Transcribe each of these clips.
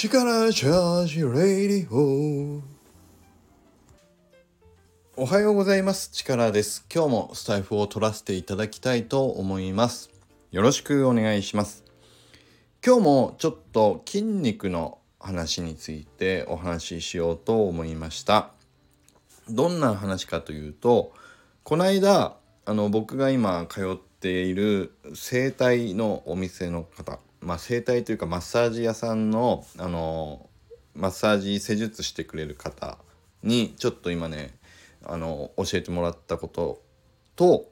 力チャージレディオおはようございます。力です。今日もスタイフを取らせていただきたいと思います。よろしくお願いします。今日もちょっと筋肉の話についてお話ししようと思いました。どんな話かというとこの間あの僕が今通っている整体のお店の方まあ、整体というかマッサージ屋さんのあのマッサージ施術してくれる方にちょっと今ねあの教えてもらったことと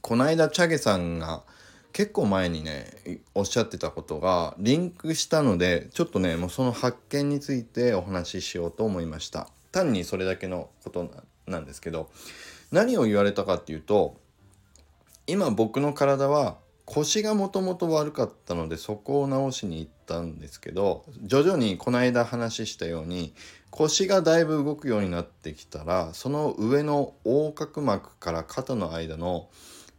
この間チャゲさんが結構前にねおっしゃってたことがリンクしたのでちょっとねもうその発見についてお話ししようと思いました。単にそれだけのことなんですけど何を言われたかっていうと今僕の体は腰がもともと悪かったのでそこを直しに行ったんですけど徐々にこの間話したように腰がだいぶ動くようになってきたらその上の横隔膜から肩の間の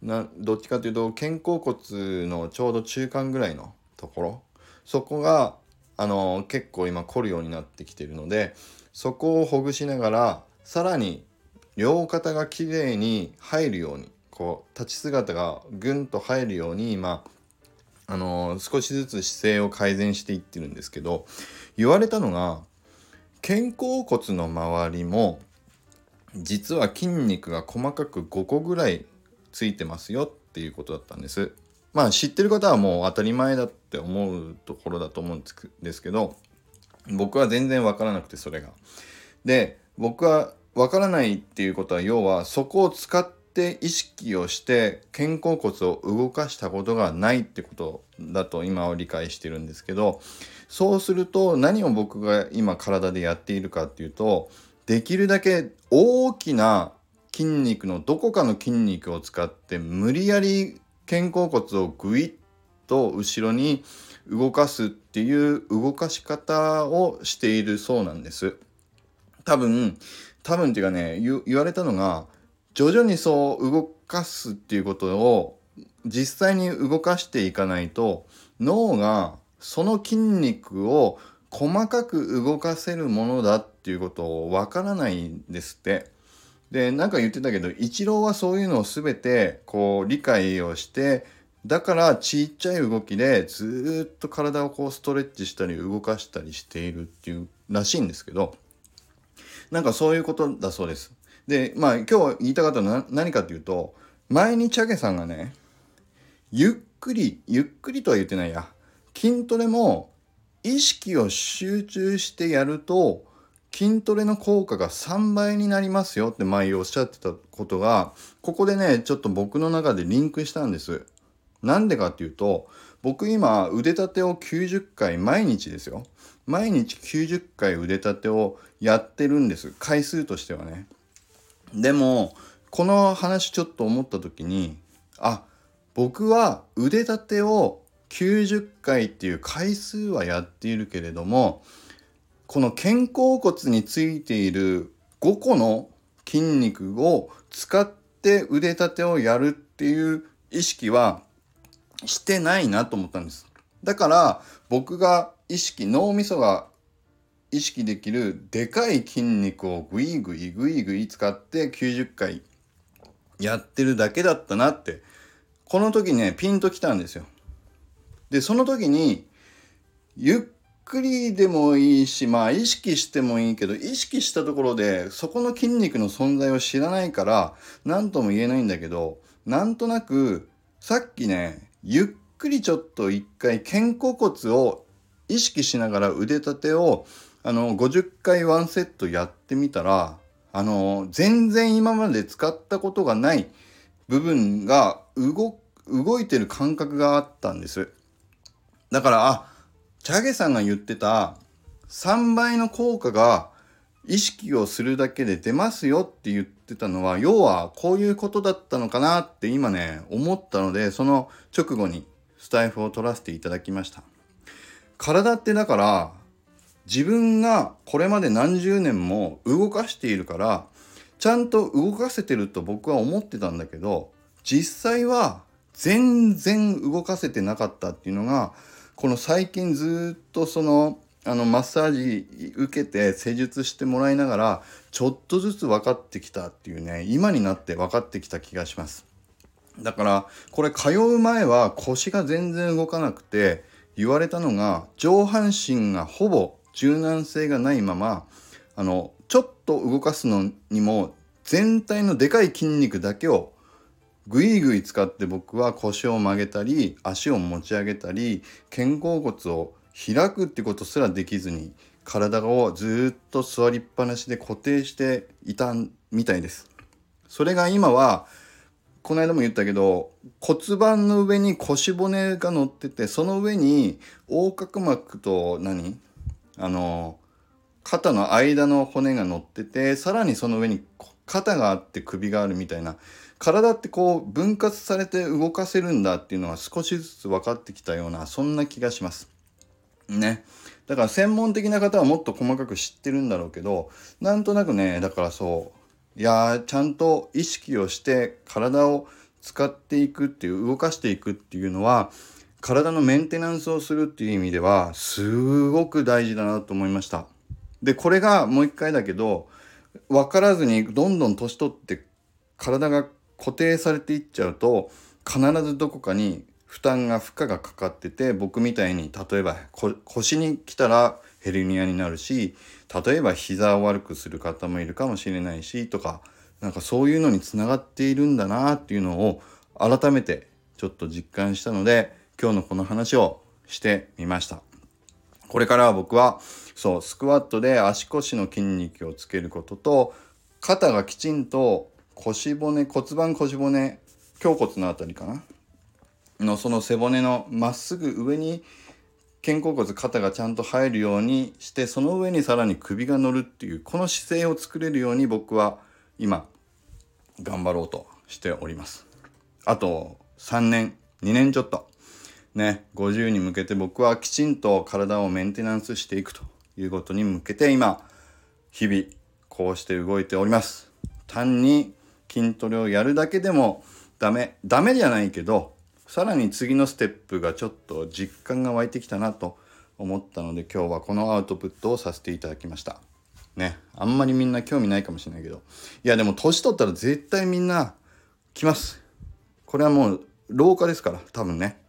などっちかというと肩甲骨のちょうど中間ぐらいのところそこがあの結構今凝るようになってきてるのでそこをほぐしながらさらに両肩がきれいに入るようにこう立ち姿がぐんと入るように今あのー、少しずつ姿勢を改善していってるんですけど言われたのが肩甲骨の周りも実は筋肉が細かく5個ぐらいついてますよっていうことだったんです。まあ知ってる方はもう当たり前だって思うところだと思うんですけど僕は全然わからなくてそれが。で僕はわからないっていうことは要はそこを使ってって意識をして肩甲骨を動かしたことがないってことだと今は理解してるんですけどそうすると何を僕が今体でやっているかっていうとできるだけ大きな筋肉のどこかの筋肉を使って無理やり肩甲骨をグイッと後ろに動かすっていう動かし方をしているそうなんです。多分多分っていうかね言われたのが徐々にそう動かすっていうことを実際に動かしていかないと脳がその筋肉を細かく動かせるものだっていうことをわからないんですって。でなんか言ってたけどイチローはそういうのを全てこう理解をしてだからちっちゃい動きでずっと体をこうストレッチしたり動かしたりしているっていうらしいんですけどなんかそういうことだそうです。でまあ今日言いたかったのは何かっていうと前にチャゲさんがねゆっくりゆっくりとは言ってないや筋トレも意識を集中してやると筋トレの効果が3倍になりますよって前おっしゃってたことがここでねちょっと僕の中でリンクしたんです。なんでかっていうと僕今腕立てを90回毎日ですよ毎日90回腕立てをやってるんです回数としてはね。でもこの話ちょっと思った時にあ僕は腕立てを90回っていう回数はやっているけれどもこの肩甲骨についている5個の筋肉を使って腕立てをやるっていう意識はしてないなと思ったんです。だから僕が意識脳みそが意識できるでかい筋肉をグイグイグイグイ使って90回やってるだけだったなってこの時ねピンときたんですよ。でその時にゆっくりでもいいしまあ意識してもいいけど意識したところでそこの筋肉の存在を知らないから何とも言えないんだけどなんとなくさっきねゆっくりちょっと一回肩甲骨を意識しながら腕立てをあの50回ワンセットやってみたらあの全然今まで使ったことがない部分が動動いてる感覚があったんです。だからあチャゲさんが言ってた3倍の効果が意識をするだけで出ますよって言ってたのは要はこういうことだったのかなって今ね思ったのでその直後にスタイフを取らせていただきました。体ってだから自分がこれまで何十年も動かしているからちゃんと動かせてると僕は思ってたんだけど実際は全然動かせてなかったっていうのがこの最近ずっとそのあのマッサージ受けて施術してもらいながらちょっとずつ分かってきたっていうね今になって分かってきた気がします。だからこれ通う前は腰が全然動かなくて言われたのが上半身がほぼ柔軟性がないままあのちょっと動かすのにも全体のでかい筋肉だけをぐいぐい使って僕は腰を曲げたり足を持ち上げたり肩甲骨を開くってことすらできずに体をずっと座りっぱなしで固定していたみたいです。それが今はこの間も言ったけど骨盤の上に腰骨が乗っててその上に横隔膜と何？あの肩の間の骨が乗っててさらにその上に肩があって首があるみたいな体ってこう分割されて動かせるんだっていうのが少しずつ分かってきたようなそんな気がします。ね。だから専門的な方はもっと細かく知ってるんだろうけどなんとなくねだからそういやちゃんと意識をして体を使っていくっていう動かしていくっていうのは体のメンテナンスをするっていう意味ではすごく大事だなと思いました。でこれがもう一回だけど分からずにどんどん年取って体が固定されていっちゃうと必ずどこかに負担が負荷がかかってて僕みたいに例えば腰に来たらヘルニアになるし例えば膝を悪くする方もいるかもしれないしとかなんかそういうのにつながっているんだなっていうのを改めてちょっと実感したので今日のこの話をしてみました。これからは僕はそうスクワットで足腰の筋肉をつけることと肩がきちんと腰骨骨盤腰骨胸骨の辺りかな？のその背骨のまっすぐ上に肩甲骨肩がちゃんと入るようにしてその上にさらに首が乗るっていうこの姿勢を作れるように僕は今頑張ろうとしております。あと3年2年ちょっと。ね50に向けて僕はきちんと体をメンテナンスしていくということに向けて今日々こうして動いております。単に筋トレをやるだけでもダメダメじゃないけどさらに次のステップがちょっと実感が湧いてきたなと思ったので今日はこのアウトプットをさせていただきました。ねあんまりみんな興味ないかもしれないけど。いやでも年取ったら絶対みんな来ます。これはもう老化ですから多分ね。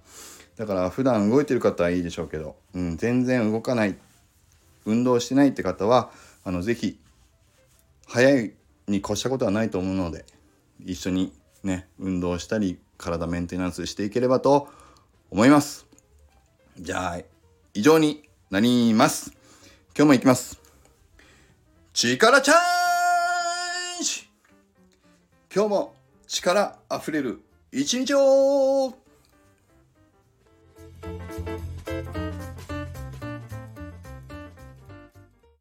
だから普段動いてる方はいいでしょうけど、うん、全然動かない運動してないって方はあの是非早いに越したことはないと思うので一緒にね運動したり体メンテナンスしていければと思います。じゃあ以上になります。今日も行きます。力チャージ。今日も力あふれる一日を